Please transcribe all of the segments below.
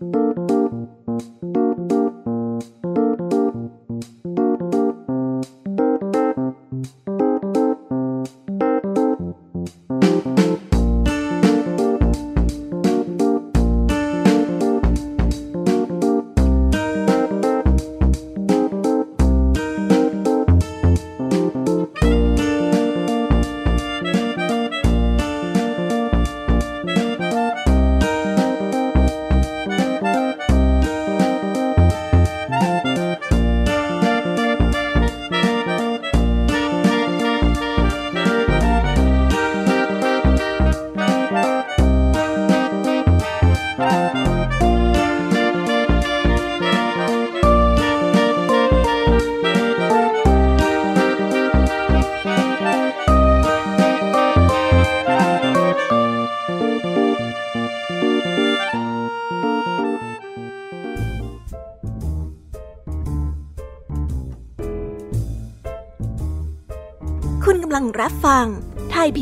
รับ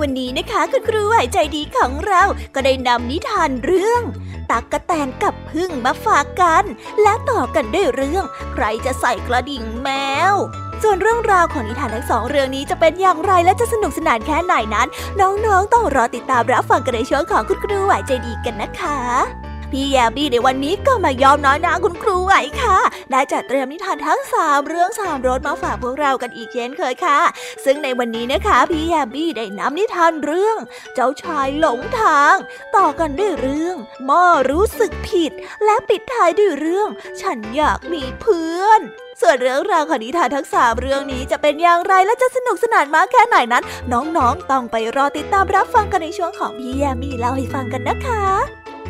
วันนี้นะคะคุณครูไหวใจดีของเราก็ได้นำนิทานเรื่อง ตักกะแตนกับพึ่งมาฝากกัน และต่อกันด้วยเรื่อง ใครจะใส่กระดิ่งแมวส่วนเรื่องราวของนิทานทั้งสองเรื่องนี้จะเป็นอย่างไรและจะสนุกสนานแค่ไหนนั้น น้องๆต้องรอติดตามรับฟังกันในช่วงของคุณครูไหวใจดีกันนะคะ พี่แยบี้ในวันนี้ก็มายอมน้อยนาคุณครูไหวค่ะ ได้จัดเตรียมนิทานทั้งสามเรื่องสามรสมาฝากพวกเรากันอีกเช่นเคยค่ะ ซึ่งในวันนี้นะคะพี่แยบี้ได้นำนิทานเรื่อง เจ้าชายหลงทาง ต่อกันด้วยเรื่องม่อรู้สึกผิด และปิดท้ายด้วยเรื่อง ฉันอยากมีเพื่อนส่วนเรื่องราวของนิทานทั้งสามเรื่องนี้จะเป็นอย่างไรและจะสนุกสนานมากแค่ไหนนั้น น้องๆ ต้องไปรอติดตามรับฟังกันในช่วงของพี่แยมมี่เล่าให้ฟังกันนะคะ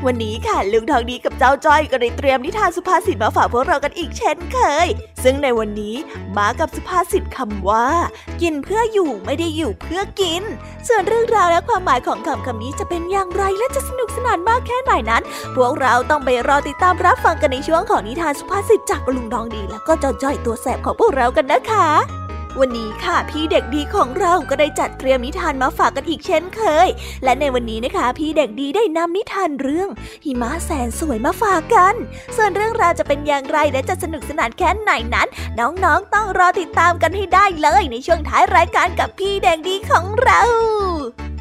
วันนี้ค่ะลุงทองดีกับเจ้าจ้อยก็ได้เตรียมนิทานสุภาษิตมาฝากพวกเรากันอีกเช่นเคย ซึ่งในวันนี้มากับสุภาษิตคำว่า กินเพื่ออยู่ไม่ได้อยู่เพื่อกิน ส่วนเรื่องราวและความหมายของคำคำนี้จะเป็นอย่างไรและจะสนุกสนานมากแค่ไหนนั้น พวกเราต้องไปรอติดตามรับฟังกันในช่วงของนิทานสุภาษิตจากลุงทองดี แล้วก็เจ้าจ้อยตัวแสบของพวกเรากันนะคะ วันนี้ค่ะพี่เด็กดีของเราก็ได้จัดเตรียมนิทานมาฝากกันอีกเช่นเคย และในวันนี้นะคะ พี่เด็กดีได้นำนิทานเรื่อง หิมะแสนสวยมาฝากกัน ส่วนเรื่องราวจะเป็นอย่างไรและจะสนุกสนานแค่ไหนนั้น น้องๆต้องรอติดตามกันให้ได้เลย ในช่วงท้ายรายการกับพี่เด็กดีของเรา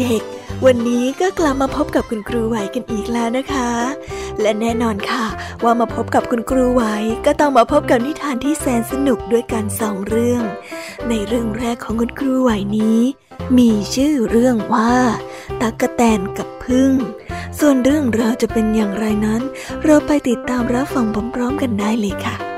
เด็กๆ วันนี้ก็กลับมาพบกับคุณครูไหวกันอีกแล้วนะคะ และแน่นอนค่ะ ว่ามาพบกับคุณครูไหวก็ต้องมาพบกับนิทานที่แสนสนุกด้วยกันสองเรื่อง ในเรื่องแรกของคุณครูไหวนี้ มีชื่อเรื่องว่าตักกะแตนกับพึ่ง ส่วนเรื่องราวจะเป็นอย่างไรนั้น เราไปติดตามรับฟังพร้อมๆกันได้เลยค่ะ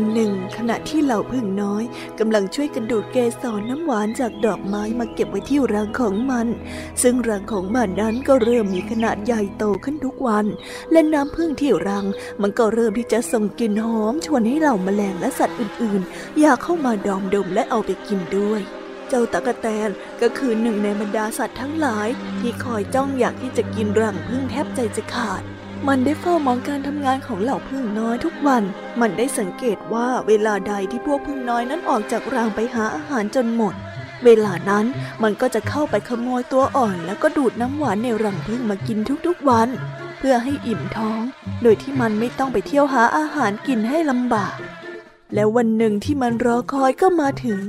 วันหนึ่ง ขณะที่เหล่าพึ่งน้อยกำลังช่วยกันดูดเกสรน้ำหวานจากดอกไม้มาเก็บไว้ที่รังของมัน ซึ่งรังของมันนั้นก็เริ่มมีขนาดใหญ่โตขึ้นทุกวัน และน้ำพึ่งที่รัง มันก็เริ่มที่จะส่งกลิ่นหอมชวนให้เหล่าแมลงและสัตว์อื่นๆ อยากเข้ามาดอมดมและเอาไปกินด้วยเจ้าตะกะแตนก็คือหนึ่งในบรรดาสัตว์ทั้งหลาย ที่คอยจ้องอยากที่จะกินรังพึ่งแทบใจจะขาด มันได้เฝ้ามองการทำงานของเหล่าพึ่งน้อยทุกวัน มันได้สังเกตว่าเวลาใดที่พวกพึ่งน้อยนั้นออกจากรังไปหาอาหารจนหมด เวลานั้นมันก็จะเข้าไปขโมยตัวอ่อน แล้วก็ดูดน้ำหวานในรังพึ่งมากินทุกๆวัน เพื่อให้อิ่มท้อง โดยที่มันไม่ต้องไปเที่ยวหาอาหารกินให้ลำบาก แล้ววันหนึ่งที่มันรอคอยก็มาถึง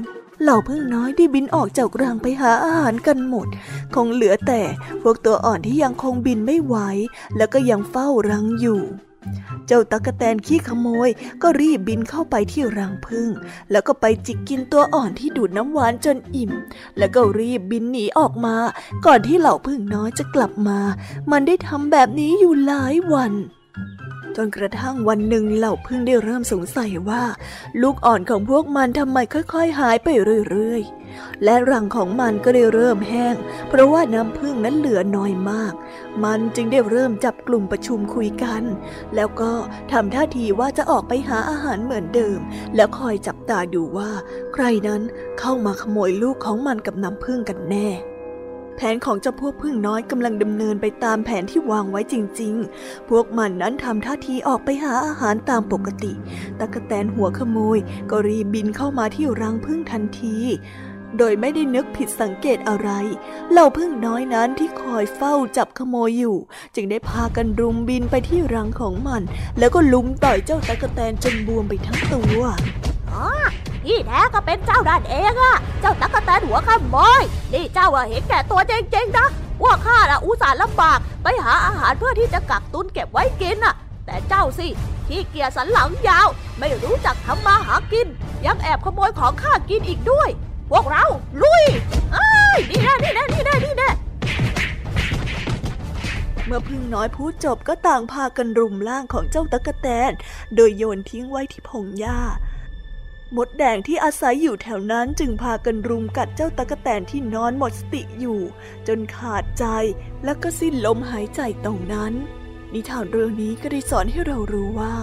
เหล่าพึ่งน้อยได้บินออกจากรังไปหาอาหารกันหมด คงเหลือแต่พวกตัวอ่อนที่ยังคงบินไม่ไหว แล้วก็ยังเฝ้ารังอยู่เจ้าตะกะแตนขี้ขโมยก็รีบบินเข้าไปที่รังพึ่ง แล้วก็ไปจิกกินตัวอ่อนที่ดูดน้ำหวานจนอิ่ม แล้วก็รีบบินหนีออกมา ก่อนที่เหล่าพึ่งน้อยจะกลับมา มันได้ทำแบบนี้อยู่หลายวัน จนกระทั่งวันหนึ่งเหล่าพึ่งได้เริ่มสงสัยว่า ลูกอ่อนของพวกมันทำไมค่อยๆ หายไปเรื่อยๆ และรังของมันก็ได้เริ่มแห้ง เพราะว่าน้ำพึ่งนั้นเหลือน้อยมาก มันจึงได้เริ่มจับกลุ่มประชุมคุยกัน แล้วก็ทำท่าทีว่าจะออกไปหาอาหารเหมือนเดิม แล้วคอยจับตาดูว่า ใครนั้นเข้ามาขโมยลูกของมันกับน้ำพึ่งกันแน่ ผนของเจ้าพวกพึ่งน้อยกำลังดำเนินไปตามแผนที่วางไว้จริง ๆ พวกมันนั้นทำท่าทีออกไปหาอาหารตามปกติ ตะกะแตนหัวขโมยก็รีบบินเข้ามาที่รังพึ่งทันทีโดยไม่ได้นึกผิดสังเกตอะไร เหล่าพึ่งน้อยนั้นที่คอยเฝ้าจับขโมยอยู่ จึงได้พากันรุมบินไปที่รังของมัน แล้วก็ลุมต่อยเจ้าตะกะแตนจนบวมไปทั้งตัว อ๋อที่แท้ก็เป็นเจ้าด้านเองอะเจ้าตักกแตนหัวขโมยนี่เจ้าเห็นแก่ตัวจริงๆนะว่าข้าละอุตส่าห์ลำบาก ไปหาอาหารเพื่อที่จะกักตุนเก็บไว้กินอะแต่เจ้าสิที่เกียจสันหลังยาว ไม่รู้จักทำมาหากิน ยังแอบขโมยของข้ากินอีกด้วย พวกเราลุยเอ้ยนี่แน่นี่แน่นี่แน่นี่แน่เมื่อพึ่งน้อยพูดจบก็ต่างพากันรุมล่างของเจ้าตะกะแตน โดยโยนทิ้งไว้ที่พงหญ้า มดแดงที่อาศัยอยู่แถวนั้นจึงพากันรุมกัดเจ้าตะกะแตนที่นอนหมดสติอยู่ จนขาดใจแล้วก็สิ้นลมหายใจตรงนั้น นิทานเรื่องนี้ก็ได้สอนให้เรารู้ว่า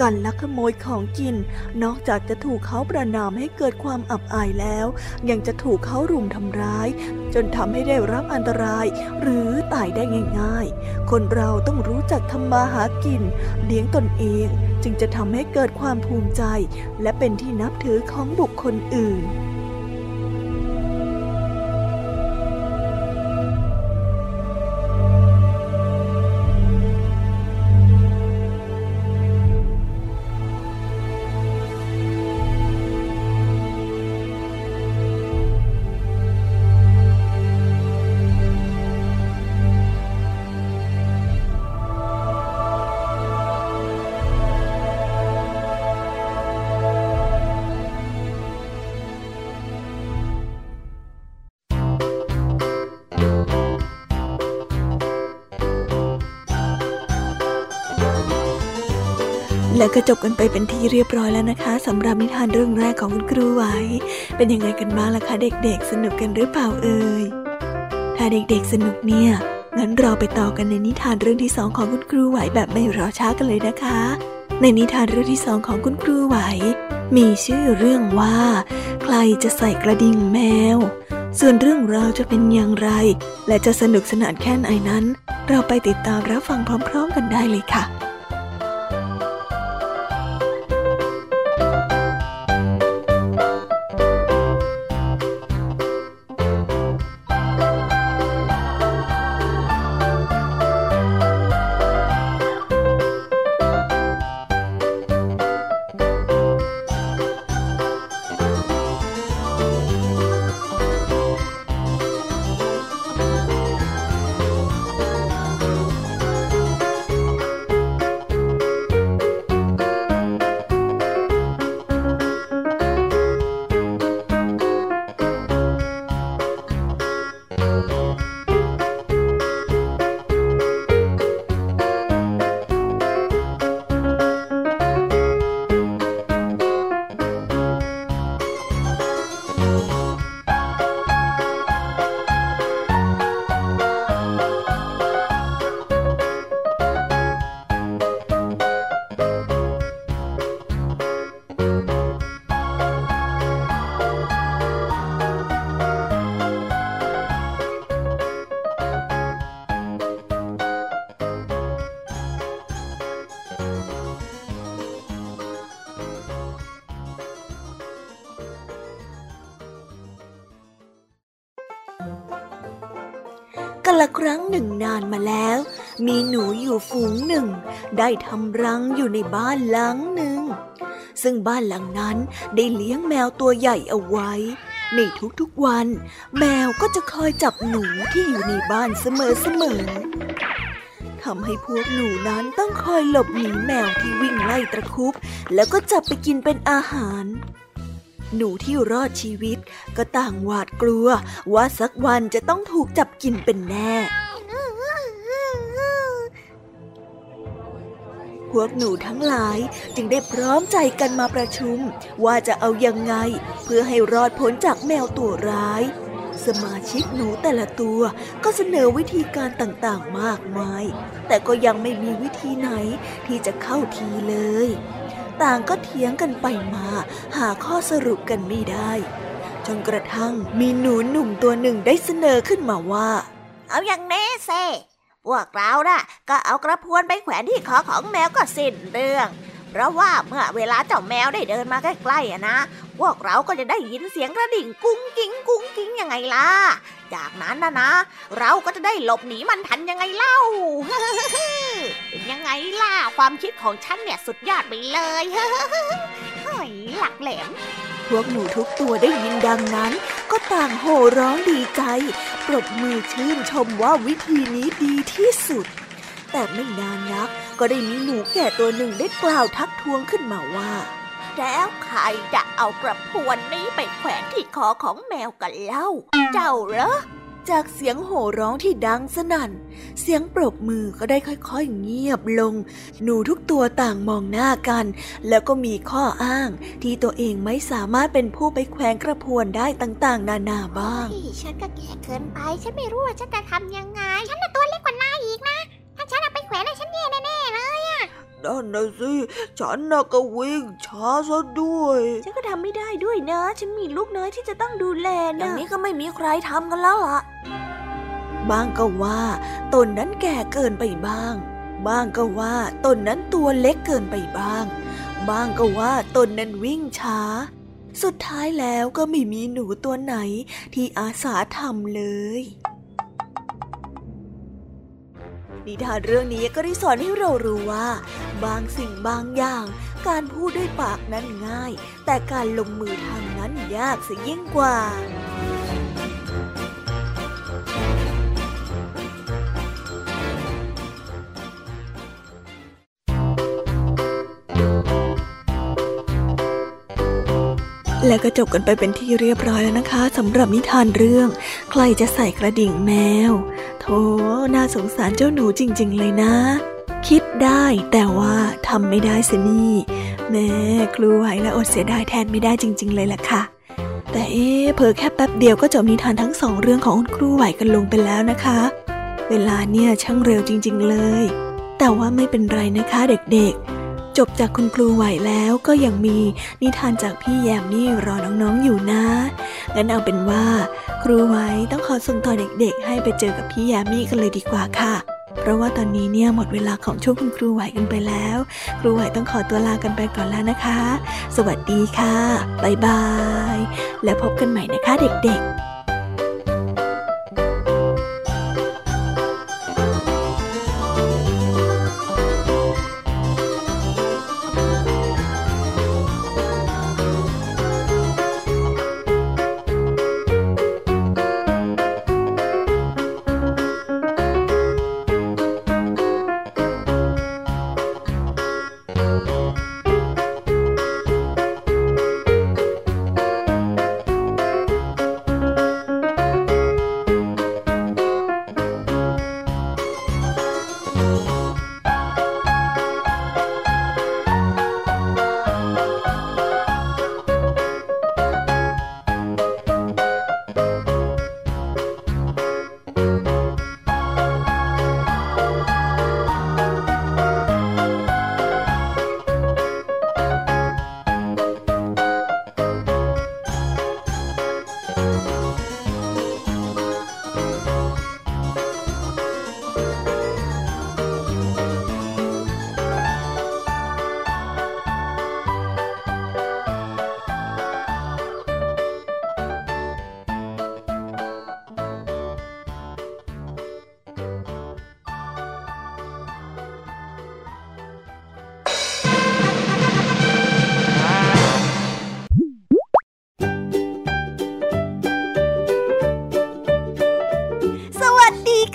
การลักขโมยของกิน นอกจากจะถูกเขาประนามให้เกิดความอับอายแล้ว ยังจะถูกเขารุมทำร้าย จนทำให้ได้รับอันตราย หรือตายได้ง่ายๆ คนเราต้องรู้จักทำมาหากิน เลี้ยงตนเอง จึงจะทำให้เกิดความภูมิใจ และเป็นที่นับถือของบุคคลอื่น และก็จบกันไปเป็นที่เรียบร้อยแล้วนะคะสำหรับนิทานเรื่องแรกของคุณครูไหว เป็นยังไงกันบ้างล่ะคะเด็กๆ สนุกกันหรือเปล่าเอ่ยถ้าเด็กๆสนุกเนี่ยงั้นเราไปต่อกันในนิทานเรื่องที่สองของคุณครูไหวแบบไม่รอช้ากันเลยนะคะ ในนิทานเรื่องที่สองของคุณครูไหว มีชื่อเรื่องว่า ใครจะใส่กระดิ่งแมว ส่วนเรื่องราวจะเป็นอย่างไร และจะสนุกสนานแค่ไหนนั้น เราไปติดตามรับฟังพร้อม ๆ กันได้เลยค่ะ หนึ่ง ได้ทำรังอยู่ในบ้านหลังหนึ่ง ซึ่งบ้านหลังนั้นได้เลี้ยงแมวตัวใหญ่เอาไว้ ในทุกๆวัน แมวก็จะคอยจับหนูที่อยู่ในบ้านเสมอๆทำให้พวกหนูนั้นต้องคอยหลบหนีแมวที่วิ่งไล่ตะคุบ แล้วก็จับไปกินเป็นอาหารหนูที่รอดชีวิตก็ต่างหวาดกลัวว่าสักวันจะต้องถูกจับกินเป็นแน่ พวกหนูทั้งหลายจึงได้พร้อมใจกันมาประชุม ว่าจะเอายังไง เพื่อให้รอดพ้นจากแมวตัวร้าย สมาชิกหนูแต่ละตัวก็เสนอวิธีการต่างๆมากมาย แต่ก็ยังไม่มีวิธีไหนที่จะเข้าทีเลย ต่างก็เถียงกันไปมา หาข้อสรุปกันไม่ได้จนกระทั่งมีหนูหนุ่มตัวหนึ่งได้เสนอขึ้นมาว่า เอาอย่างแน่เซ พวกเราน่ะ ก็เอากระพวนไปแขวนที่คอของแมวก็สิ้นเรื่อง เพราะว่าเมื่อเวลาเจ้าแมวได้เดินมาใกล้ๆอะนะ พวกเราก็จะได้ยินเสียงกระดิ่งกุ้งกิ้งกุ้งกิ้งยังไงล่ะ จากนั้นนะนะ เราก็จะได้หลบหนีมันทันยังไงเล่าเป็นยังไงล่ะความคิดของฉันเนี่ยสุดยอดไปเลยเฮ้ยหลักแหลม พวกหนูทุกตัวได้ยินดังนั้น ก็ต่างโห่ร้องดีใจ ปรบมือชื่นชมว่าวิธีนี้ดีที่สุด แต่ไม่นานนัก ก็ได้มีหนูแก่ตัวหนึ่งได้กล่าวทักท้วงขึ้นมาว่า แล้วใครจะเอากระพวนนี้ไปแขวนที่คอของแมวกันเล่า เจ้าเหรอ จากเสียงโห่ร้องที่ดังสนั่น เสียงปรบมือก็ได้ค่อยๆเงียบลง หนูทุกตัวต่างมองหน้ากัน แล้วก็มีข้ออ้าง ที่ตัวเองไม่สามารถเป็นผู้ไปแขวนกระพวนได้ต่างๆ นานาบ้างฉันก็แก่เกินไป ฉันไม่รู้ว่าฉันจะทำยังไง ฉันน่ะตัวเล็กกว่านายอีกนะ ถ้าฉันเอาไปแขวนฉันแย่แน่ๆเลย นั่นนะสิ ฉันน่ะก็วิ่งช้าซะด้วย ฉันก็ทำไม่ได้ด้วยนะ ฉันมีลูกน้อยที่จะต้องดูแลอนะย่างนี้ก็ไม่มีใครทำกันแล้วล่ะ บางก็ว่า ตนนั้นแก่เกินไปบ้างบ้างก็ว่าตนนั้นตัวเล็กเกินไปบ้างบ้างก็ว่าตนนั้นวิ่งช้า สุดท้ายแล้วก็ไม่มีหนูตัวไหนที่อาสาทำเลย นิทานเรื่องนี้ก็ได้สอนให้เรารู้ว่า บางสิ่งบางอย่าง การพูดด้วยปากนั้นง่าย แต่การลงมือทำนั้นยากเสียยิ่งกว่า และก็จบกันไปเป็นที่เรียบร้อยแล้วนะคะสำหรับนิทานเรื่อง ใครจะใส่กระดิ่งแมวโธ่น่าสงสารเจ้าหนูจริง ๆ เลยนะ คิดได้แต่ว่าทำไม่ได้สินี่แม่ครูไหวและอดเสียดายแทนไม่ได้จริง ๆ เลยล่ะค่ะแต่เอ๊เผลอแค่แป๊บเดียวก็จบนิทานทั้งสองเรื่องของคุณครูไหวกันลงไปแล้วนะคะ เวลาเนี่ยช่างเร็วจริง ๆ เลย แต่ว่าไม่เป็นไรนะคะเด็กๆ จบจากคุณครูไหวแล้วก็ยังมีนิทานจากพี่แยมนี่รอน้องๆอยู่นะ งั้นเอาเป็นว่า ครูไหวต้องขอส่งต่อเด็กๆ ให้ไปเจอกับพี่แยมมี่กันเลยดีกว่าค่ะเพราะว่าตอนนี้เนี่ยหมดเวลาของช่วงคุณครูไหวกันไปแล้ว ครูไหวต้องขอตัวลากันไปก่อนแล้วนะคะ สวัสดีค่ะ บ๊ายบาย แล้วพบกันใหม่นะคะเด็กๆ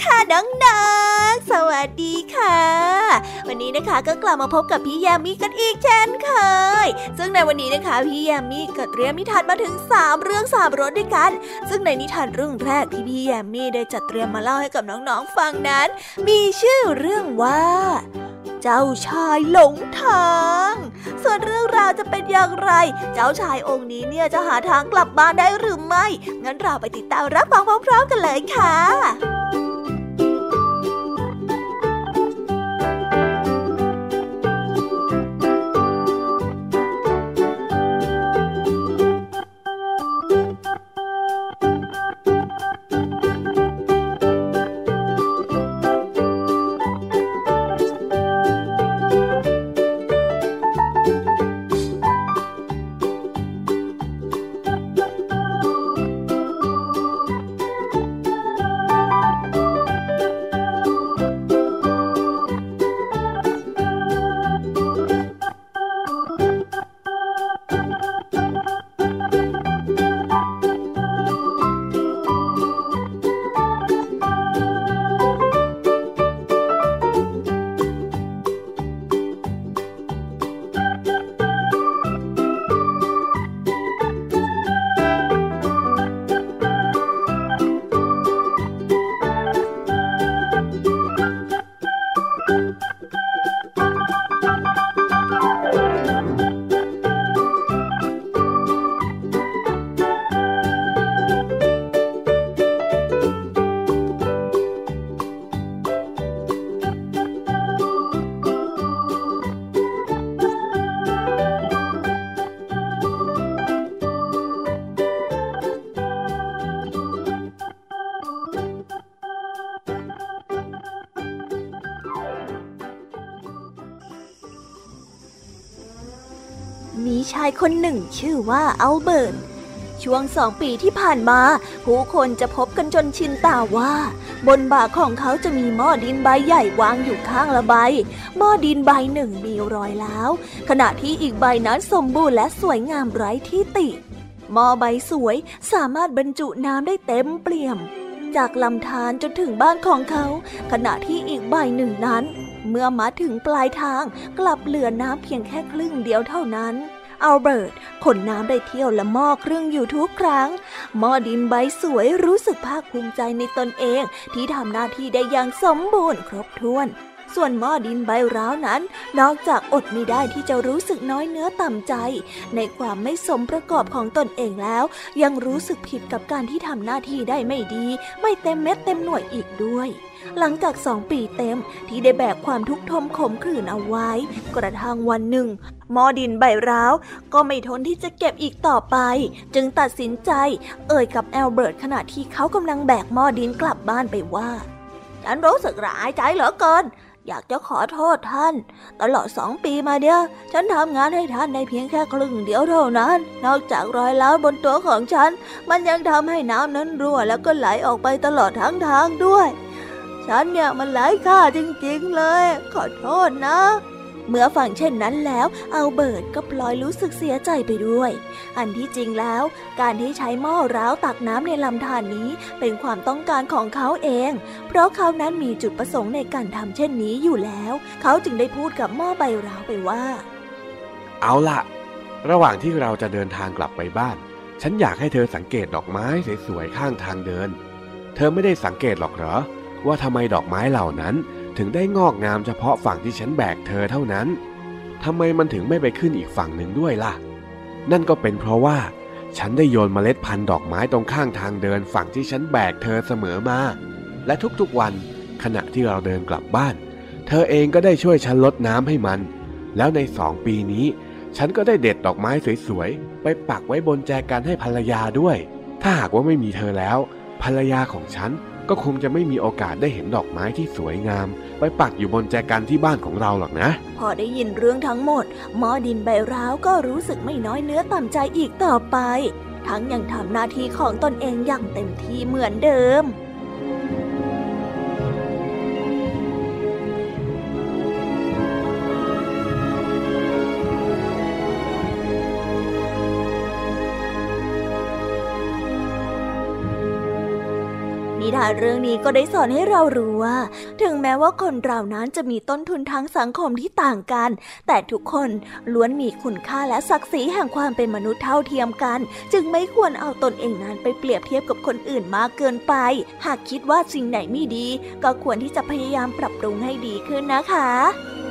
ค่ะน้องๆ สวัสดีค่ะ วันนี้นะคะก็กลับมาพบกับพี่ยามีกันอีกเช่นเคย ซึ่งในวันนี้นะคะพี่ยามีก็เตรียมนิทานมาถึง 3 เรื่องสามรสด้วยกัน ซึ่งในนิทานเรื่องแรกที่พี่ยามีได้จัดเตรียมมาเล่าให้กับน้องๆฟังนั้น มีชื่อเรื่องว่า เจ้าชายหลงทาง ส่วนเรื่องราวจะเป็นอย่างไร เจ้าชายองค์นี้เนี่ยจะหาทางกลับบ้านได้หรือไม่ งั้นเราไปติดตามรับฟังพร้อมๆกันเลยค่ะ คนหนึ่งชื่อว่าอัลเบิร์ต ช่วงสองปีที่ผ่านมา ผู้คนจะพบกันจนชินตาว่า บนบ่าของเขาจะมีหม้อดินใบใหญ่วางอยู่ข้างละใบ หม้อดินใบหนึ่งมีรอยแล้วขณะที่อีกใบนั้นสมบูรณ์และสวยงามไร้ที่ติหม้อใบสวยสามารถบรรจุน้ำได้เต็มเปี่ยม จากลำธารจนถึงบ้านของเขา ขณะที่อีกใบหนึ่งนั้น เมื่อมาถึงปลายทางกลับเหลือน้ำเพียงแค่ครึ่งเดียวเท่านั้น อัลเบิร์ตขนน้ำได้เที่ยวละหม้อครึ่งอยู่ทุกครั้ง หม้อดินใบสวยรู้สึกภาคภูมิใจในตนเองที่ทำหน้าที่ได้อย่างสมบูรณ์ครบถ้วน ส่วนหม้อดินใบร้าวนั้น นอกจากอดไม่ได้ที่จะรู้สึกน้อยเนื้อต่ำใจ ในความไม่สมประกอบของตนเองแล้ว ยังรู้สึกผิดกับการที่ทำหน้าที่ได้ไม่ดี ไม่เต็มเม็ดเต็มหน่วยอีกด้วย หลังจากสองปีเต็มที่ได้แบกความทุกข์ทมขมขื่นเอาไว้ กระทั่งวันหนึ่งหม้อดินใบร้าวก็ไม่ทนที่จะเก็บอีกต่อไป จึงตัดสินใจ เอ่ยกับแอลเบิร์ตขณะที่เขากำลังแบกหม้อดินกลับบ้านไปว่าฉันรู้สึกร้ายใจเหลือเกินอยากจะขอโทษท่าน ตลอดสองปีมาเนี่ยฉันทำงานให้ท่านในเพียงแค่ครึ่งเดียวเท่านั้น นอกจากรอยร้าวบนตัวของฉัน มันยังทำให้น้ำนั้นรั่วแล้วก็ไหลออกไปตลอดทั้งทางด้วย ฉันเนี่ยมันไร้ค่าจริงๆเลย ขอโทษนะ เมื่อฟังเช่นนั้นแล้ว เอัลเบิร์ตก็พลอยรู้สึกเสียใจไปด้วย อันที่จริงแล้ว การที่ใช้หม้อร้าวตักน้ำในลำธารนี้เป็นความต้องการของเขาเอง เพราะเขานั้นมีจุดประสงค์ในการทำเช่นนี้อยู่แล้ว เขาจึงได้พูดกับหม้อใบร้าวไปว่า เอาล่ะ ระหว่างที่เราจะเดินทางกลับไปบ้าน ฉันอยากให้เธอสังเกตดอกไม้สวยๆข้างทางเดิน เธอไม่ได้สังเกตหรอกเหรอ ว่าทำไมดอกไม้เหล่านั้นถึงได้งอกงามเฉพาะฝั่งที่ฉันแบกเธอเท่านั้นทำไมมันถึงไม่ไปขึ้นอีกฝั่งหนึ่งด้วยล่ะ นั่นก็เป็นเพราะว่า ฉันได้โยนเมล็ดพันธุ์ดอกไม้ตรงข้างทางเดินฝั่งที่ฉันแบกเธอเสมอมา และทุกๆวันขณะที่เราเดินกลับบ้าน เธอเองก็ได้ช่วยฉันลดน้ำให้มัน แล้วในสองปีนี้ ฉันก็ได้เด็ดดอกไม้สวยๆ ไปปักไว้บนแจกันให้ภรรยาด้วย ถ้าหากว่าไม่มีเธอแล้ว ภรรยาของฉัน ก็คงจะไม่มีโอกาสได้เห็นดอกไม้ที่สวยงาม ไปปักอยู่บนแจกันที่บ้านของเราหรอกนะ พอได้ยินเรื่องทั้งหมด หมอดินใบร้าวก็รู้สึกไม่น้อยเนื้อต่ำใจอีกต่อไป ทั้งยังทำหน้าที่ของตนเองอย่างเต็มที่เหมือนเดิม นิทานเรื่องนี้ก็ได้สอนให้เรารู้ว่า ถึงแม้ว่าคนเรานั้นจะมีต้นทุนทางสังคมที่ต่างกัน แต่ทุกคนล้วนมีคุณค่าและศักดิ์ศรีแห่งความเป็นมนุษย์เท่าเทียมกัน จึงไม่ควรเอาตนเองนั้นไปเปรียบเทียบกับคนอื่นมากเกินไป หากคิดว่าสิ่งไหนไม่ดี ก็ควรที่จะพยายามปรับปรุงให้ดีขึ้นนะคะ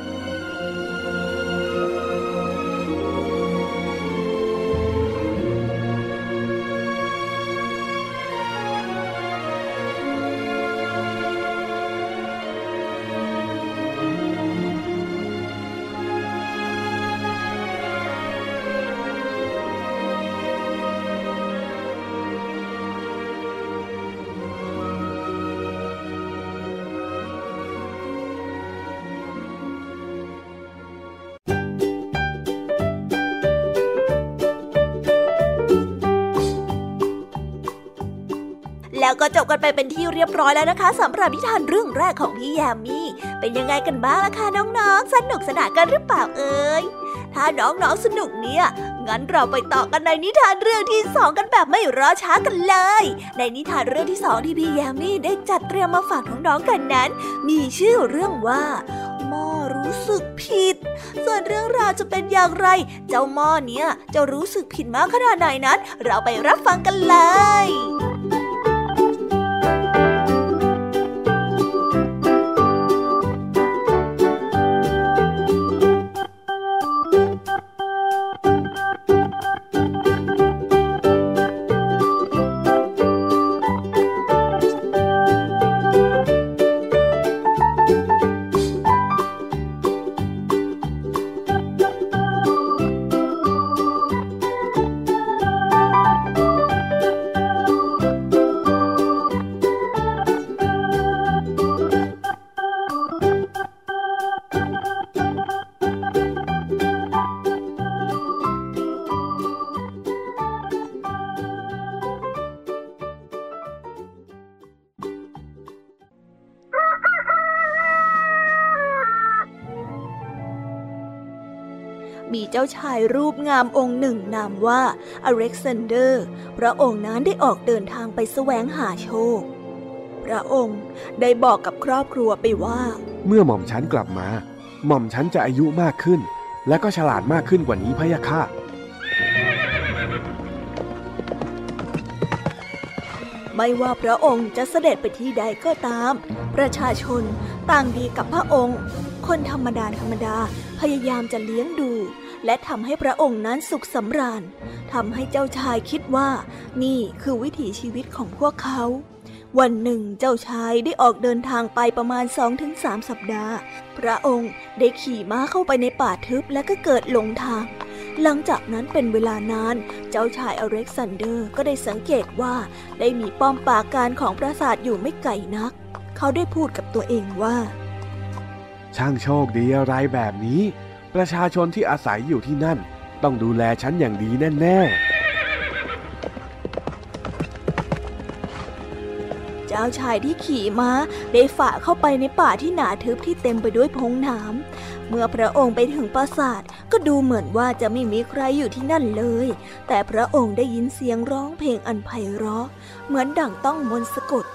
ก็จบกันไปเป็นที่เรียบร้อยแล้วนะคะสำหรับนิทานเรื่องแรกของพี่แยมมี่เป็นยังไงกันบ้างล่ะคะน้องๆ สนุกสนานกันหรือเปล่าเอ่ยถ้าน้องๆสนุกเนี่ยงั้นเราไปต่อกันในนิทานเรื่องที่สองกันแบบไม่รอช้ากันเลย ในนิทานเรื่องที่สองที่พี่แยมมี่ได้จัดเตรียมมาฝากน้องๆกันนั้น มีชื่อเรื่องว่าหม้อรู้สึกผิด ส่วนเรื่องราวจะเป็นอย่างไร เจ้าหม้อเนี้ยจะรู้สึกผิดมากขนาดไหนนั้น เราไปรับฟังกันเลย จ้าชายรูปงามองค์หนึ่งนามว่าอเล็กซานเดอร์ พระองค์นั้นได้ออกเดินทางไปแสวงหาโชค พระองค์ได้บอกกับครอบครัวไปว่า เมื่อหม่อมฉันกลับมา หม่อมฉันจะอายุมากขึ้น และก็ฉลาดมากขึ้นกว่านี้พะยะค่ะไม่ว่าพระองค์จะเสด็จไปที่ใดก็ตาม ประชาชนต่างดีกับพระองค์ คนธรรมดาธรรมดาพยายามจะเลี้ยงดู และทำให้พระองค์นั้นสุขสำราญทำให้เจ้าชายคิดว่า นี่คือวิถีชีวิตของพวกเขา วันหนึ่งเจ้าชายได้ออกเดินทางไปประมาณ2-3สัปดาห์ พระองค์ได้ขี่ม้าเข้าไปในป่าทึบและก็เกิดหลงทาง หลังจากนั้นเป็นเวลานาน เจ้าชายอเล็กซานเดอร์ก็ได้สังเกตว่าได้มีป้อมปราการของปราสาทอยู่ไม่ไกลนัก เขาได้พูดกับตัวเองว่า ช่างโชคดีอะไรแบบนี้ ประชาชนที่อาศัยอยู่ที่นั่น ต้องดูแลฉันอย่างดีแน่เจ้าชายที่ขี่ม้าได้ฝ่าเข้าไปในป่าที่หนาทึบที่เต็มไปด้วยพงหนามเมื่อพระองค์ไปถึงปราสาทก็ดูเหมือนว่าจะไม่มีใครอยู่ที่นั่นเลย แต่พระองค์ได้ยินเสียงร้องเพลงอันไพเราะ เหมือนดั่งต้องมนต์สะกด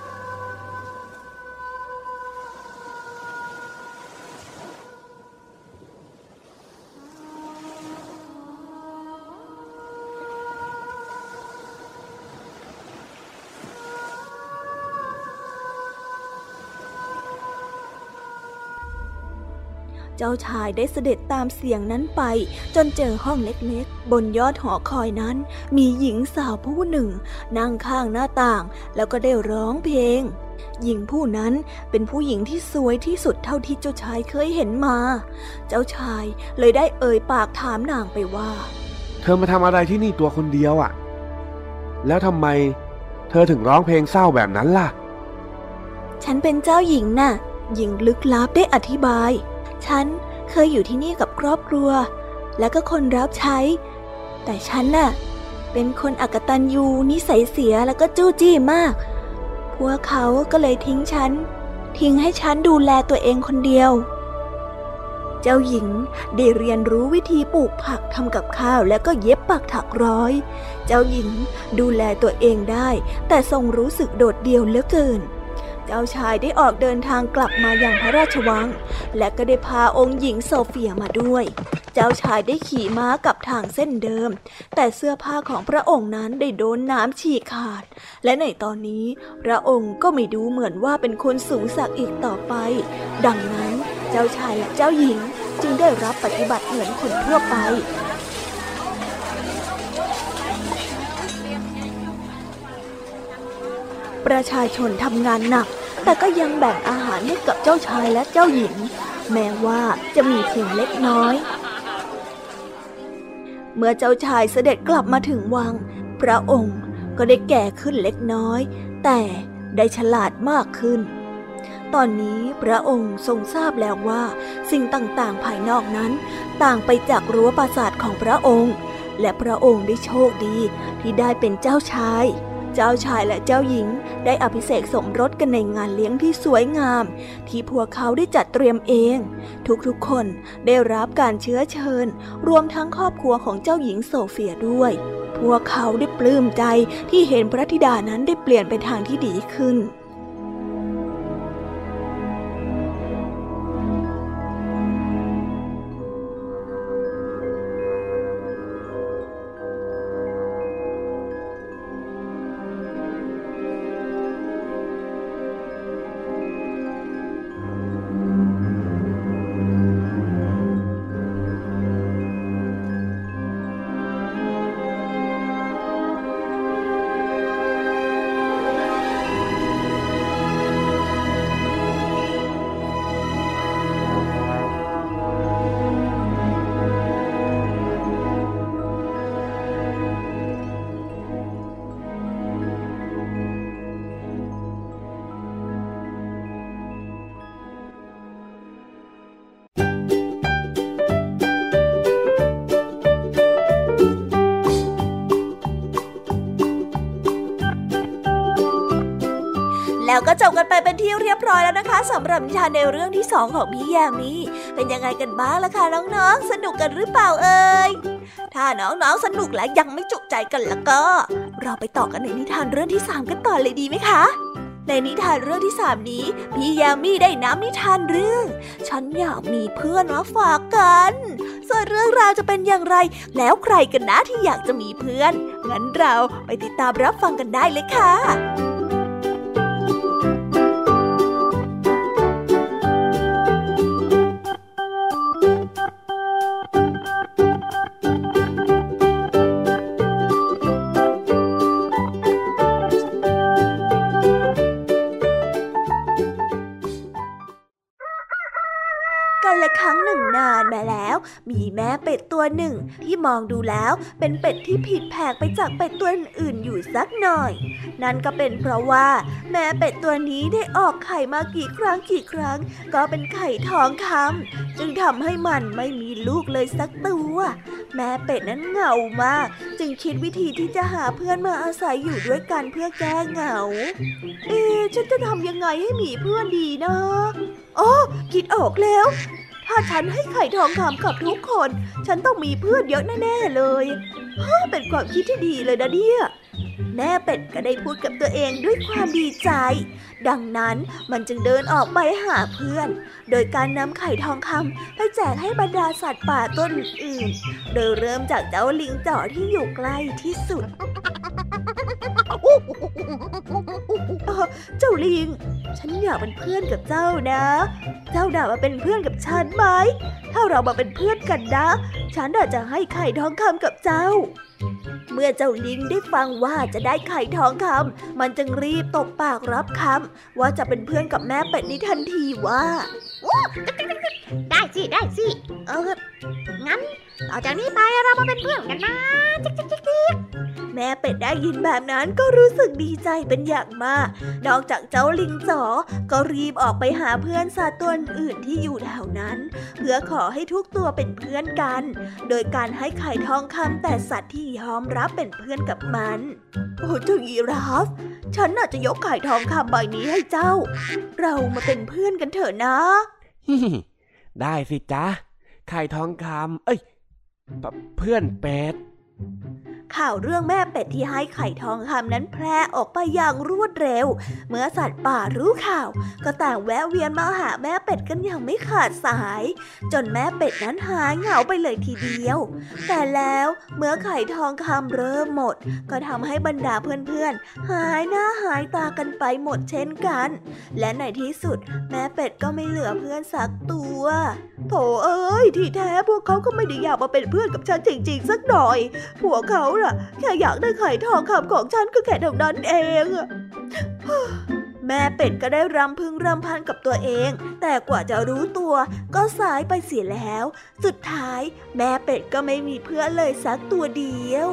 จ้าชายได้เสด็จตามเสียงนั้นไป จนเจอห้องเล็กๆ บนยอดหอคอยนั้น มีหญิงสาวผู้หนึ่ง นั่งข้างหน้าต่าง แล้วก็ได้ร้องเพลง หญิงผู้นั้นเป็นผู้หญิงที่สวยที่สุดเท่าที่เจ้าชายเคยเห็นมา เจ้าชายเลยได้เอ่ยปากถามนางไปว่าๆเธอมาทำอะไรที่นี่ตัวคนเดียวอะ่ะ แล้วทำไม เธอถึงร้องเพลงเศร้าแบบนั้นล่ะ ฉันเป็นเจ้าหญิงน่ะ หญิงลึกลับได้อธิบาย ฉันเคยอยู่ที่นี่กับครอบครัว และก็คนรับใช้ แต่ฉันน่ะ เป็นคนอักตันยูนิสัยเสียแล้วก็จู้จี้มาก พวกเขาก็เลยทิ้งฉัน ทิ้งให้ฉันดูแลตัวเองคนเดียว เจ้าหญิงได้เรียนรู้วิธีปลูกผักทำกับข้าวแล้วก็เย็บปักถักร้อย เจ้าหญิงดูแลตัวเองได้ แต่ทรงรู้สึกโดดเดี่ยวเหลือเกิน จ้าชายได้ออกเดินทางกลับมาอย่างพระราชวัง และก็ได้พาองค์หญิงโซเฟียมาด้วย เจ้าชายได้ขี่ม้ากับทางเส้นเดิม แต่เสื้อผ้าของพระองค์นั้นได้โดนน้ำฉีกขาด และในตอนนี้พระองค์ก็ไม่ดูเหมือนว่าเป็นคนสูงสักอีกต่อไป ดังนั้นเจ้าชายและเจ้าหญิงจึงได้รับปฏิบัติเหมือนคนทั่วไปประชาชนทำงานหนัก แต่ก็ยังแบ่งอาหารให้กับเจ้าชายและเจ้าหญิง แม้ว่าจะมีเพียงเล็กน้อย เมื่อเจ้าชายเสด็จกลับมาถึงวัง พระองค์ก็ได้แก่ขึ้นเล็กน้อย แต่ได้ฉลาดมากขึ้น ตอนนี้พระองค์ทรงทราบแล้วว่า สิ่งต่างๆภายนอกนั้น ต่างไปจากรั้วปราสาทของพระองค์ และพระองค์ได้โชคดีที่ได้เป็นเจ้าชาย เจ้าชายและเจ้าหญิงได้อภิเษกสมรสกันในงานเลี้ยงที่สวยงาม ที่พวกเขาได้จัดเตรียมเอง ทุกๆคนได้รับการเชื้อเชิญ รวมทั้งครอบครัวของเจ้าหญิงโซเฟียด้วย พวกเขาได้ปลื้มใจที่เห็นพระธิดานั้นได้เปลี่ยนไปทางที่ดีขึ้น ที่เรียบร้อยแล้วนะคะสำหรับนิทานในเรื่องที่สองของพี่แยมมี่เป็นยังไงกันบ้างล่ะคะน้องๆ สนุกกันหรือเปล่าเอ่ยถ้าน้องๆสนุกและยังไม่จุใจกันแล้วก็ เราไปต่อกันในนิทานเรื่องที่สามกันต่อเลยดีไหมคะในนิทานเรื่องที่สามนี้ พี่แยมมี่ได้น้ำนิทานเรื่อง ฉันอยากมีเพื่อนมาฝากกัน ส่วนเรื่องราวจะเป็นอย่างไร แล้วใครกันนะที่อยากจะมีเพื่อน งั้นเราไปติดตามรับฟังกันได้เลยค่ะ มีแม่เป็ดตัวหนึ่ง ที่มองดูแล้วเป็นเป็ดที่ผิดแผกไปจากเป็ดตัวอื่นๆอยู่สักหน่อย นั่นก็เป็นเพราะว่า แม่เป็ดตัวนี้ได้ออกไข่มากี่ครั้งกี่ครั้ง ก็เป็นไข่ทองคำจึงทำให้มันไม่มีลูกเลยสักตัว แม่เป็ดนั้นเหงามาก จึงคิดวิธีที่จะหาเพื่อนมาอาศัยอยู่ด้วยกันเพื่อแก้เหงา เอ๊ฉันจะทำยังไงให้มีเพื่อนดีนะอ๋อคิดออกแล้ว ถ้าฉันให้ไข่ทองคำกับทุกคน ฉันต้องมีเพื่อนเยอะแน่ๆเลยฮ่าเป็นความคิดที่ดีเลยนะเนี่ย แม่เป็ดก็ได้พูดกับตัวเองด้วยความดีใจ ดังนั้นมันจึงเดินออกไปหาเพื่อน โดยการนำไข่ทองคำไปแจกให้บรรดาสัตว์ป่าต้นอื่น โดยเริ่มจากเจ้าลิงจ่อที่อยู่ใกล้ที่สุด เจ้าลิง ฉันอยากเป็นเพื่อนกับเจ้านะ เจ้าด่ามาเป็นเพื่อนกับฉันไหม ถ้าเรามาเป็นเพื่อนกันนะ ฉันอาจจะให้ไข่ทองคำกับเจ้า เมื่อเจ้าลิงได้ฟังว่าจะได้ไข่ทองคำมันจึงรีบตบปากรับคำว่าจะเป็นเพื่อนกับแม่เป็ดนี้ทันทีว่าได้สิได้สิ เออ งั้น ต่อจากนี้ไปเรามาเป็นเพื่อนกันนะจิ๊กจิ๊กจิ๊กจิ๊กแม่เป็ดได้ยินแบบนั้นก็รู้สึกดีใจเป็นอย่างมาก นอกจากเจ้าลิงจ๋อก็รีบออกไปหาเพื่อนสัตว์ตัวอื่นที่อยู่แถวนั้น เพื่อขอให้ทุกตัวเป็นเพื่อนกัน โดยการให้ไข่ทองคำแต่สัตว์ที่ยอมรับเป็นเพื่อนกับมัน โอ้เจ้ายีราฟ ฉันน่าจะยกไข่ทองคำใบนี้ให้เจ้า เรามาเป็นเพื่อนกันเถอะนะ ได้สิจ๊ะ ไข่ทองคำเอ้ย เพื่อนเป็ด ข่าวเรื่องแม่เป็ดที่ให้ไข่ทองคำนั้นแพร่ออกไปอย่างรวดเร็ว เมื่อสัตว์ป่ารู้ข่าว ก็ต่างแวะเวียนมาหาแม่เป็ดกันอย่างไม่ขาดสาย จนแม่เป็ดนั้นหายเหงาไปเลยทีเดียว แต่แล้วเมื่อไข่ทองคำเริ่มหมด ก็ทำให้บรรดาเพื่อนๆ หายหน้าหายตากันไปหมดเช่นกัน และในที่สุด แม่เป็ดก็ไม่เหลือเพื่อนสักตัวโถเอ้ยที่แท้พวกเขาก็ไม่ได้อยากมาเป็นเพื่อนกับฉันจริงๆ สักหน่อย พวกเขาล่ะ แค่อยากได้ไข่ทองคำของฉันก็แค่เท่านั้นเองแม่เป็ดก็ได้รำพึงรำพันกับตัวเอง แต่กว่าจะรู้ตัวก็สายไปเสียแล้ว สุดท้ายแม่เป็ดก็ไม่มีเพื่อนเลยสักตัวเดียว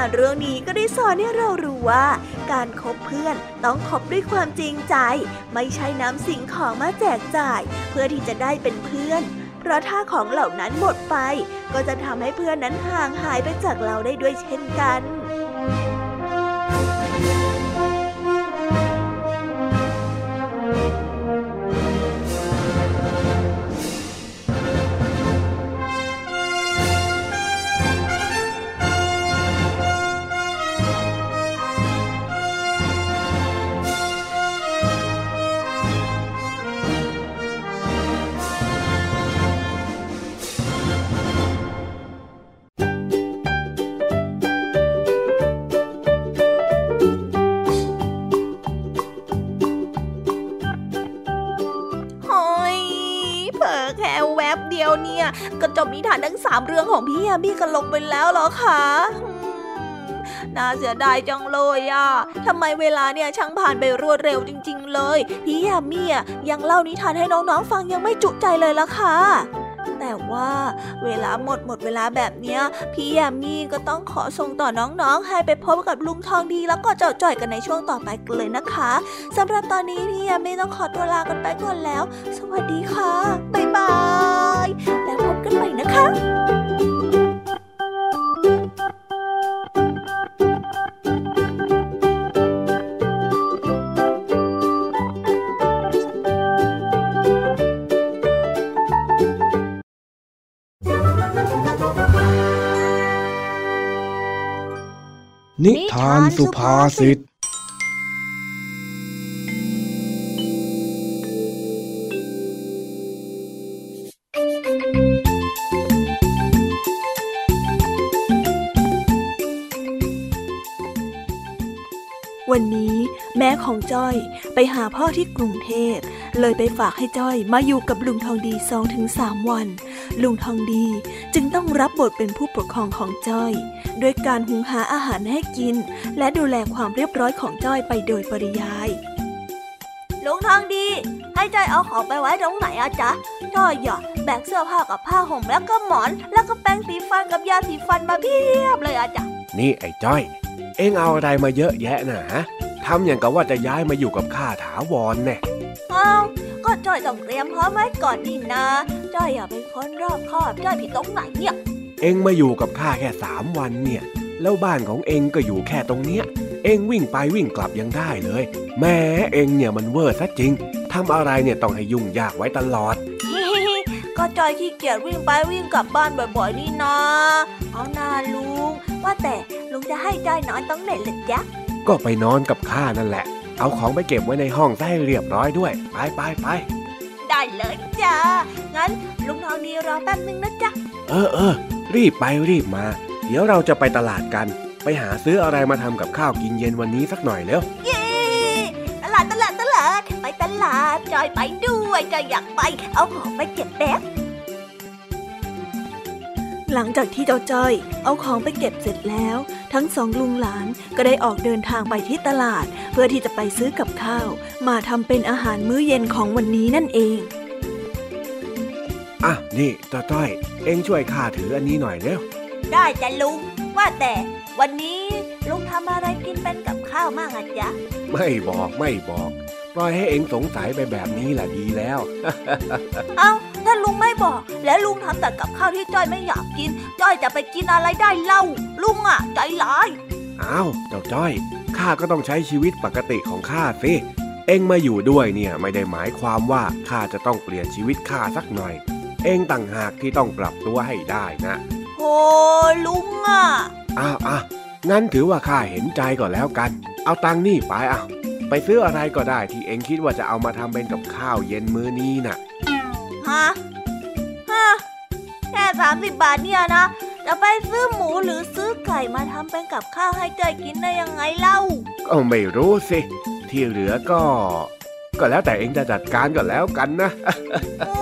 านเรื่องนี้ก็ได้สอนให้เรารู้ว่า การคบเพื่อนต้องคบด้วยความจริงใจ ไม่ใช่น้ำสิ่งของมาแจกจ่าย เพื่อที่จะได้เป็นเพื่อน เพราะถ้าของเหล่านั้นหมดไป ก็จะทำให้เพื่อนนั้นห่างหายไปจากเราได้ด้วยเช่นกัน สามเรื่องของพี่ยามีกันลงไปแล้วเหรอคะน่าเสียดายจังเลยอะทำไมเวลาเนี่ยช่างผ่านไปรวดเร็วจริง ๆ เลย พี่ยามีอะยังเล่านิทานให้น้องๆฟังยังไม่จุใจเลยละค่ะแต่ว่าเวลาหมดหมดเวลาแบบเนี้ยพี่ยามีก็ต้องขอส่งต่อน้องๆ ให้ไปพบกับลุงทองดีแล้วก็เจ้าจ่อยกันในช่วงต่อไปกันเลยนะคะสำหรับตอนนี้พี่ยามีต้องขอตัวลากันไปก่อนแล้ว สวัสดีค่ะบ๊ายบายแล้ว พบกันใหม่นะคะนิทานสุภาษิต ของจ้อย ไปหาพ่อที่กรุงเทพ เลยไปฝากให้จ้อยมาอยู่กับลุงทองดีสองถึงสามวัน ลุงทองดีจึงต้องรับบทเป็นผู้ปกครองของจ้อยด้วยการหุงหาอาหารให้กิน และดูแลความเรียบร้อยของจ้อยไปโดยปริยายลุงทองดี ให้จ้อยเอาของไปไว้ตรงไหนอะจ๊ะจ้อยอยากแบกเสื้อผ้ากับผ้าห่มแล้วก็หมอน แล้วก็แปรงสีฟันกับยาสีฟันมาเพียบเลยอะจ๊ะนี่ไอ้จ้อย เอ็งเอาอะไรมาเยอะแยะนะฮะ ทำอย่างกับว่าจะย้ายมาอยู่กับข้าถาวรแน่อ้าวก็จ้อยต้องเตรียมพร้อมไว้ก่อนนี่นะจ้อยอยากเป็นคนรอบคอบจ้อยผิดตรงไหนเนี่ย เอ็งมาอยู่กับข้าแค่สามวันเนี่ย แล้วบ้านของเอ็งก็อยู่แค่ตรงเนี้ย เอ็งวิ่งไปวิ่งกลับยังได้เลย แม้เอ็งเนี่ยมันเวอร์ซะจริงทำอะไรเนี่ยต้องให้ยุ่งยากไว้ตลอดก็จอยขี้เกียจวิ่งไปวิ่งกลับบ้านบ่อยๆนี่นะ เอาหน้าลุง ว่าแต่ลุงจะให้จอยนอนตรงไหนล่ะจ๊ะ ก็ไปนอนกับข้านั่นแหละ เอาของไปเก็บไว้ในห้องซะให้เรียบร้อยด้วย ไปไปไปได้เลยจ้า งั้นลุงทองดีรอแป๊บนึงนะจ๊ะ เออเออรีบไปรีบมา เดี๋ยวเราจะไปตลาดกัน ไปหาซื้ออะไรมาทำกับข้าวกินเย็นวันนี้สักหน่อยเร็ว เย้ตลาดตลาดตลาด ไปตลาดจอยไปด้วยจอยอยากไป เอาของไปเก็บแป๊บ หลังจากที่เจ้าจ้อย เอาของไปเก็บเสร็จแล้ว ทั้งสองลุงหลานก็ได้ออกเดินทางไปที่ตลาด เพื่อที่จะไปซื้อกับข้าว มาทำเป็นอาหารมื้อเย็นของวันนี้นั่นเองอะนี่ตาต้อย เอ็งช่วยข้าถืออันนี้หน่อยเร็วได้จ้ะลุง ว่าแต่วันนี้ลุงทำอะไรกินเป็นกับข้าวมากอะจ๊ะ ไม่บอกไม่บอกปปล่อยให้เองสงสัยไปแบบนี้แหละดีแล้ว เอ้า ถ้าลุงไม่บอก แล้วลุงทำแต่กับข้าวที่จ้อยไม่อยากกิน จ้อยจะไปกินอะไรได้เล่า ลุงอะ ใจร้ายอ้าวเจ้าจ้อยข้าก็ต้องใช้ชีวิตปกติของข้าสิเองมาอยู่ด้วยเนี่ยไม่ได้หมายความว่าข้าจะต้องเปลี่ยนชีวิตข้าสักหน่อย เองต่างหากที่ต้องปรับตัวให้ได้นะโอ้ลุงอะอ้าวอะงั้นถือว่าข้าเห็นใจก่อนแล้วกัน เอาตังค์นี่ไปอะไปซื้ออะไรก็ได้ที่เองคิดว่าจะเอามาทำเป็นกับข้าวเย็นมื้อนี้น่ะ ฮะฮะแค่สามสิบบาทเนี่ยนะ จะไปซื้อหมูหรือซื้อไก่มาทำเป็นกับข้าวให้จ้อยกินได้ยังไงเล่า ก็ไม่รู้สิ ที่เหลือก็ ก็แล้วแต่เองจะจัดการก็แล้วกันนะอื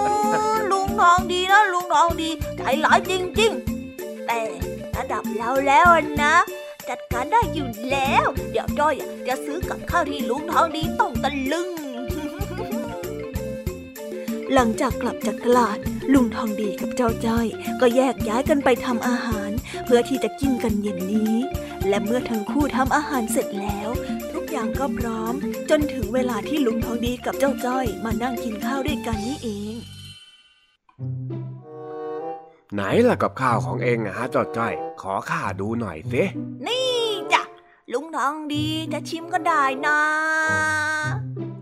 มลุงทองดีนะลุงทองดีใจร้ายจริง ๆ แต่ระดับเราแล้วนะจัดการได้อยู่แล้ว เดี๋ยวจ้อยอะจะซื้อกับข้าวที่ลุงทองดีต้องตะลึง หลังจากกลับจากตลาด ลุงทองดีกับเจ้าจ้อย ก็แยกย้ายกันไปทำอาหาร เพื่อที่จะกินกันเย็นนี้ และเมื่อทั้งคู่ทำอาหารเสร็จแล้ว ทุกอย่างก็พร้อม จนถึงเวลาที่ลุงทองดีกับเจ้าจ้อยมานั่งกินข้าวด้วยกันนี่เอง ไหนล่ะกับข้าวของเองอะฮะเจ้าจ้อย ขอข้าดูหน่อยสินี่จ้ะลุงทองดีจะชิมก็ได้นะ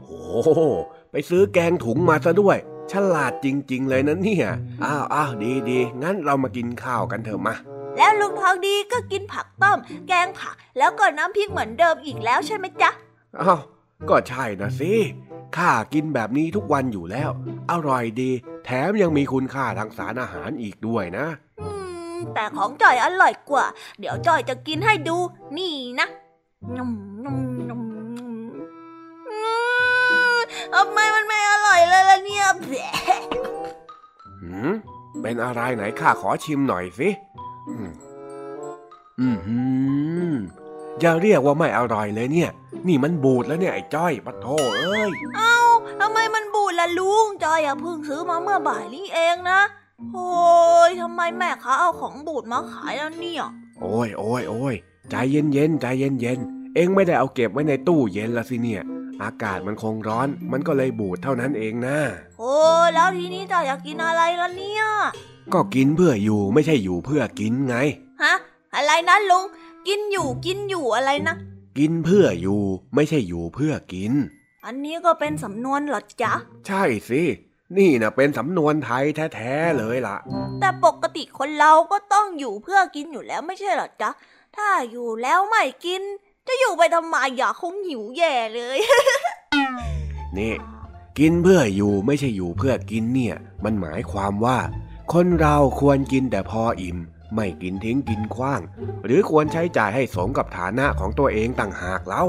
โอ้โหไปซื้อแกงถุงมาซะด้วย ฉลาดจริง ๆ เลยนะเนี่ย อ้าวอ้าวดีดีงั้นเรามากินข้าวกันเถอะมา แล้วลุงทองดีก็กินผักต้ม แกงผัก แล้วก็น้ำพริกเหมือนเดิมอีกแล้วใช่ไหมจ๊ะ อ้าว ก็ใช่นะสิ ข้ากินแบบนี้ทุกวันอยู่แล้ว อร่อยดี แถมยังมีคุณค่าทางสารอาหารอีกด้วยนะ อืม แต่ของจอยอร่อยกว่า เดี๋ยวจอยจะกินให้ดู นี่นะนมนมนมอืม ทำไมมันไม่อร่อยเลยล่ะเนี่ยแผลหืมเป็นอะไรไหนข้าขอชิมหน่อยสิอืมอืมหืมอย่าเรียกว่าไม่อร่อยเลยเนี่ย นี่มันบูดแล้วเนี่ยไอ้จ้อยปะโถเอ้ย เอ้าทำไมมันบูดล่ะลุงจอยอะเพิ่งซื้อมาเมื่อบ่ายนี้เองนะ โอ้ยทำไมแม่ค้าเอาของบูดมาขายแล้วเนี่ย โอ้ยโอ้ยโอ้ยใจเย็นเย็นๆใจเย็นเย็นๆเองไม่ได้เอาเก็บไว้ในตู้เย็นละสิเนี่ย อากาศมันคงร้อน มันก็เลยบูดเท่านั้นเองนะ โอ้ยแล้วทีนี้จอยอยากกินอะไรล่ะเนี่ย ก็กินเพื่ออยู่ไม่ใช่อยู่เพื่อกินไง ฮะ อะไรนะลุง กินอยู่กินอยู่อะไรนะ กินเพื่ออยู่ไม่ใช่อยู่เพื่อกิน อันนี้ก็เป็นสำนวนเหรอจ๊ะ ใช่สิ นี่นะเป็นสำนวนไทยแท้ๆเลยล่ะ แต่ปกติคนเราก็ต้องอยู่เพื่อกินอยู่แล้วไม่ใช่เหรอจ๊ะ ถ้าอยู่แล้วไม่กิน จะอยู่ไปทำไมอยากคงหิวแย่เลย นี่ กินเพื่ออยู่ไม่ใช่อยู่เพื่อกินเนี่ย มันหมายความว่า คนเราควรกินแต่พออิ่ม ไม่กินทิ้งกินขว้าง หรือควรใช้จ่ายให้สมกับฐานะของตัวเองต่างหากเล่า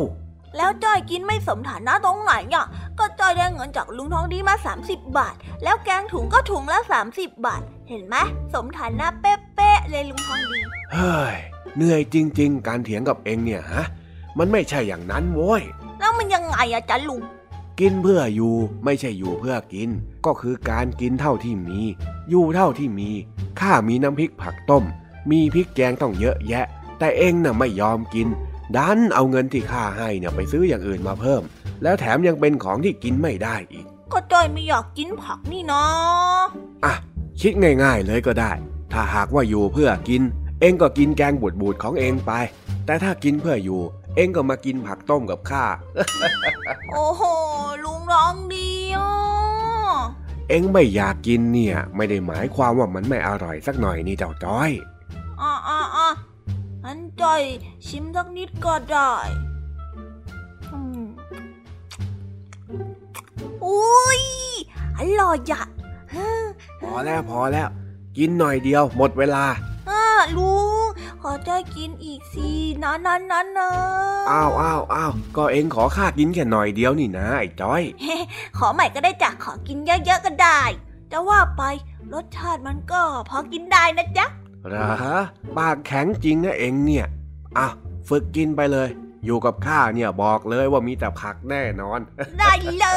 แล้วจอยกินไม่สมฐานะตรงไหนอะก็จอยได้เงินจากลุงทองดีมา 30 บาท แล้วแกงถุงก็ถุงละ 30 บาท เห็นไหมสมฐานะเป๊ะๆเลยลุงทองดี เฮ้ย เหนื่อยจริง ๆ การเถียงกับเองเนี่ยฮะ มันไม่ใช่อย่างนั้นโว้ย แล้วมันยังไงอะจ๊ะลุง กินเพื่ออยู่ไม่ใช่อยู่เพื่อกิน ก็คือการกินเท่าที่มี อยู่เท่าที่มี ข้ามีน้ำพริกผักต้ม มีพริกแกงต้องเยอะแยะ แต่เองน่ะไม่ยอมกิน ดันเอาเงินที่ข้าให้เนี่ยไปซื้ออย่างอื่นมาเพิ่ม แล้วแถมยังเป็นของที่กินไม่ได้อีก ก็จอยไม่อยากกินผักนี่นะอะคิดง่ายๆเลยก็ได้ ถ้าหากว่าอยู่เพื่อกิน เองก็กินแกงบูดๆของเองไป แต่ถ้ากินเพื่ออยู่ เองก็มากินผักต้มกับข้า โอ้โห ลุงร้องดีอะเองไม่อยากกินเนี่ย ไม่ได้หมายความว่ามันไม่อร่อยสักหน่อยนี่เจ้าจ้อยอะอะอะงั้นจอยชิมสักนิดก็ได้อืมอุ้ยอร่อยอะพอแล้วพอแล้ว กินหน่อยเดียวหมดเวลาอะลุงข อจอยกินอีกสินะนะนะนะอ้าวอ้าวอ้าวก็เองขอข้ากินแค่หน่อยเดียวนี่นะไอ้จ้อย ขอใหม่ก็ได้จ้ะขอกินเยอะๆก็ได้จะว่าไปรสชาติมันก็พอกินได้นะจ๊ะเหรอปากแข็งจริงนะเองเนี่ยอะฝึกกินไปเลย อยู่กับข้าเนี่ยบอกเลยว่ามีแต่ผักแน่นอน ได้เล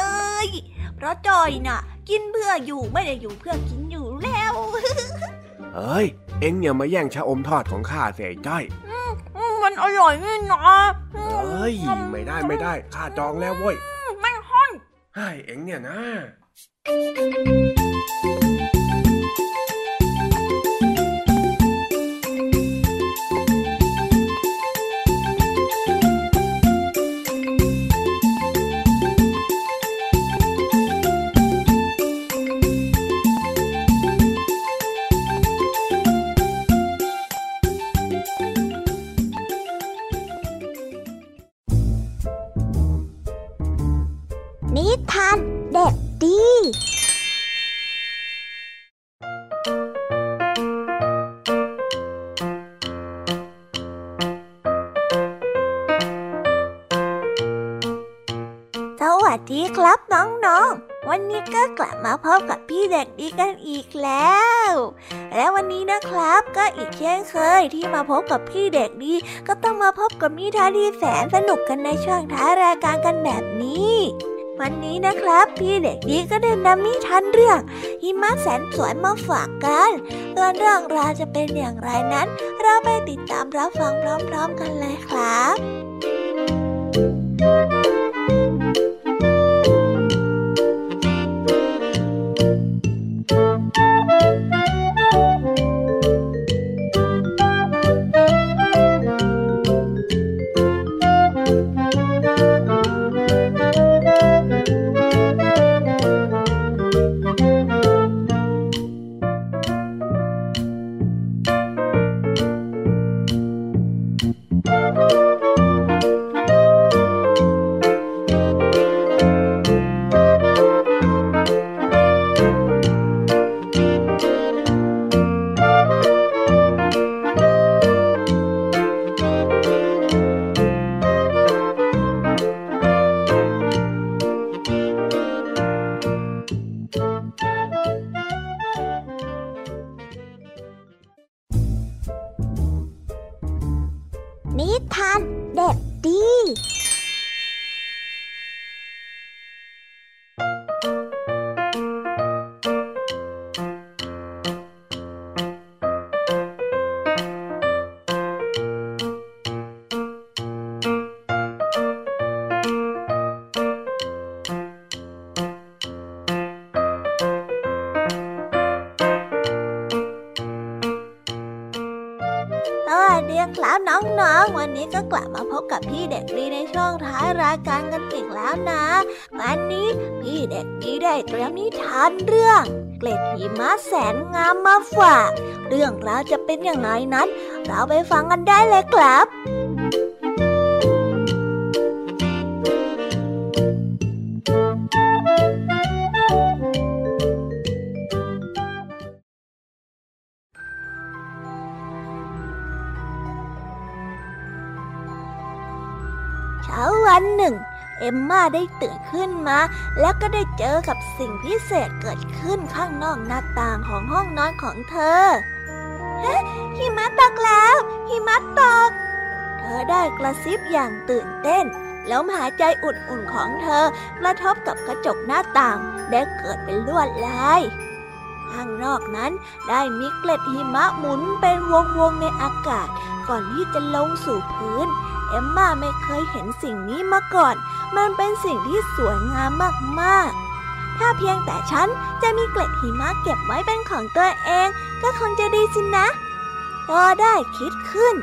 ย เพราะจอยน่ะ กินเพื่ออยู่ไม่ได้อยู่เพื่อกินอยู่แล้วเอ้ย เอ็งอย่ามาแย่งชะอมทอดของข้าเสียจ้อยอืมมันอร่อยนี่นะเอ้ยไม่ได้ไม่ได้ข้าจองแล้วเว้ยไม่ห้อยไอ้เอ็งเนี่ยนะ พบกับพี่เด็กดีกันอีกแล้ว และวันนี้นะครับก็อีกเช่นเคยที่มาพบกับพี่เด็กดี ก็ต้องมาพบกับนิทานที่แสนสนุกกันในช่วงท้ายรายการกันแบบนี้ วันนี้นะครับ พี่เด็กดีก็ได้นำนิทานเรื่องหิมะแสนสวยมาฝากกันส่วนเรื่องราวจะเป็นอย่างไรนั้น เราไปติดตามรับฟังพร้อม ๆ กันเลยครับ ครับน้องๆ วันนี้ก็กลับมาพบกับพี่เด็กดีในช่องท้ายรายการกันอีกแล้วนะ วันนี้พี่เด็กดีได้เตรียมนิทานเรื่อง เกล็ดหิมะแสนงามมาฝาก เรื่องราวจะเป็นอย่างไรนั้น เราไปฟังกันได้เลยครับ มมาได้ตื่นขึ้นมา แล้วก็ได้เจอกับสิ่งพิเศษเกิดขึ้นข้างนอกหน้าต่างของห้องนอนของเธอฮหิมะตกแล้วหิมะตก เธอได้กระซิบอย่างตื่นเต้นแล้วหายใจอุ่นๆของเธอกระทบกับกระจกหน้าต่างได้เกิดเป็นลวดลาย ข้างนอกนั้นได้มีเกล็ดหิมะหมุนเป็นวงๆในอากาศก่อนที่จะลงสู่พื้น เอมมาไม่เคยเห็นสิ่งนี้มาก่อน มันเป็นสิ่งที่สวยงามมากๆ ถ้าเพียงแต่ฉันจะมีเกล็ดหิมะเก็บไว้เป็นของตัวเอง ก็คงจะดีสินะก็ได้คิดขึ้น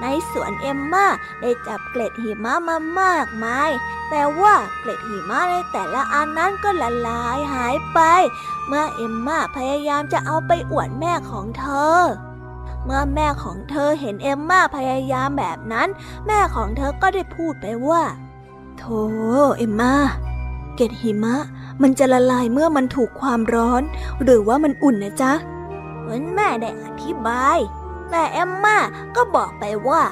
ในสวนเอมมาได้จับเกล็ดหิมะมามากมาย แต่ว่าเกล็ดหิมะในแต่ละอันนั้นก็ละลายหายไป เมื่อเอมมาพยายามจะเอาไปอวดแม่ของเธอ เมื่อแม่ของเธอเห็นเอมมาพยายามแบบนั้น แม่ของเธอก็ได้พูดไปว่า โธ่เอมมาเกล็ดหิมะ มันจะละลายเมื่อมันถูกความร้อน หรือว่ามันอุ่นนะจ๊ะเหมือนแม่ได้อธิบาย แต่เอมมาก็บอกไปว่า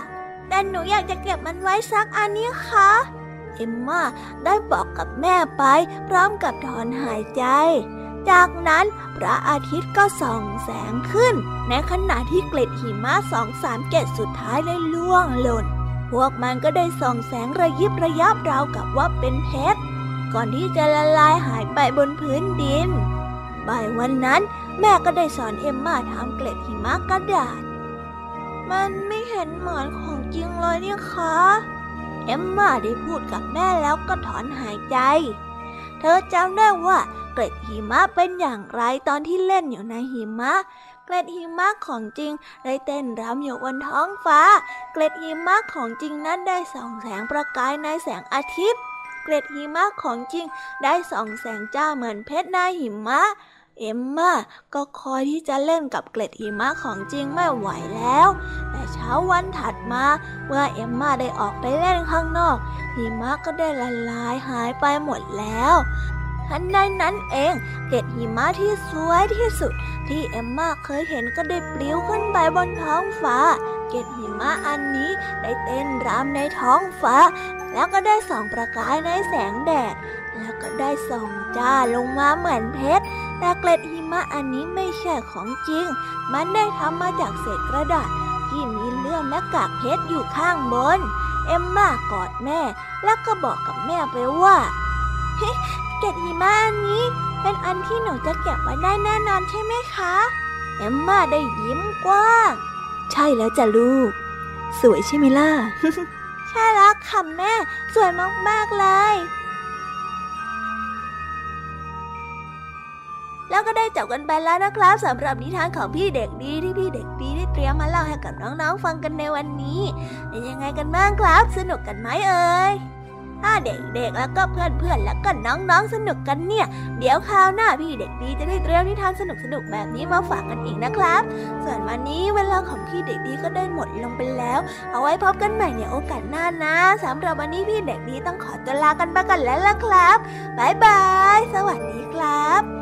แต่หนูอยากจะเก็บมันไว้สักอันนี้คะเอมมาได้บอกกับแม่ไปพร้อมกับถอนหายใจ จากนั้นพระอาทิตย์ก็ส่องแสงขึ้น ในขณะที่เกล็ดหิมะสองสามเกล็ดสุดท้ายได้ล่วงหล่น พวกมันก็ได้ส่องแสงระยิบระยับราวกับว่าเป็นเพชร ก่อนที่จะละลายหายไปบนพื้นดิน บ่ายวันนั้นแม่ก็ได้สอนเอ็มมาทำเกล็ดหิมะกระดาษ มันไม่เห็นเหมือนของจริงเลยเนี่ยคะ เอ็มมาได้พูดกับแม่แล้วก็ถอนหายใจ เธอจำได้ว่า เกล็ดหิมะเป็นอย่างไรตอนที่เล่นอยู่ในหิมะ เกล็ดหิมะของจริงได้เต้นรำอยู่บนท้องฟ้า เกล็ดหิมะของจริงนั้นได้ส่องแสงประกายในแสงอาทิตย์ เกล็ดหิมะของจริงได้ส่องแสงจ้าเหมือนเพชรในหิมะ เอมมาก็คอยที่จะเล่นกับเกล็ดหิมะของจริงไม่ไหวแล้ว แต่เช้าวันถัดมาเมื่อเอมมาได้ออกไปเล่นข้างนอกหิมะก็ได้ละลายหายไปหมดแล้ว ทันใดนั้นเอง เกล็ดหิมะที่สวยที่สุด ที่เอมมาเคยเห็นก็ได้ปลิวขึ้นไปบนท้องฟ้า เกล็ดหิมะอันนี้ได้เต้นรำในท้องฟ้า แล้วก็ได้ส่องประกายในแสงแดด แล้วก็ได้ส่องจ้าลงมาเหมือนเพชรแต่เกล็ดหิมะอันนี้ไม่ใช่ของจริง มันได้ทำมาจากเศษกระดาษที่มีเลื่อมและกากเพชรอยู่ข้างบน เอ็มมากอดแม่ แล้วก็บอกกับแม่ไปว่า เฮ้เกล็ดหิมะอันนี้ เป็นอันที่หนูจะเก็บไว้ได้แน่นอนใช่ไหมคะ เอ็มมาได้ยิ้มกว้าง ใช่แล้วจ้ะลูก สวยใช่ไหมล่ะ ใช่แล้วค่ะแม่ สวยมากๆเลย แล้วก็ได้จบกันไปแล้วนะครับสำหรับนิทานของพี่เด็กดีที่พี่เด็กดีได้เตรียมมาเล่าให้กับน้องๆฟังกันในวันนี้เป็นยังไงกันบ้างครับ สนุกกันไหมเอ่ย ถ้าเด็กๆ แล้วก็เพื่อนๆ แล้วก็น้องๆ สนุกกันเนี่ย เดี๋ยวคราวหน้าพี่เด็กดีจะได้เตรียมนิทานสนุกๆ แบบนี้มาฝากกันอีกนะครับ ส่วนวันนี้เวลาของพี่เด็กดีก็ได้หมดลงไปแล้ว เอาไว้พบกันใหม่ในโอกาสหน้านะสำหรับวันนี้พี่เด็กดีต้องขอตัวลากันไปกันแล้วล่ะครับบ๊ายบาย สวัสดีครับ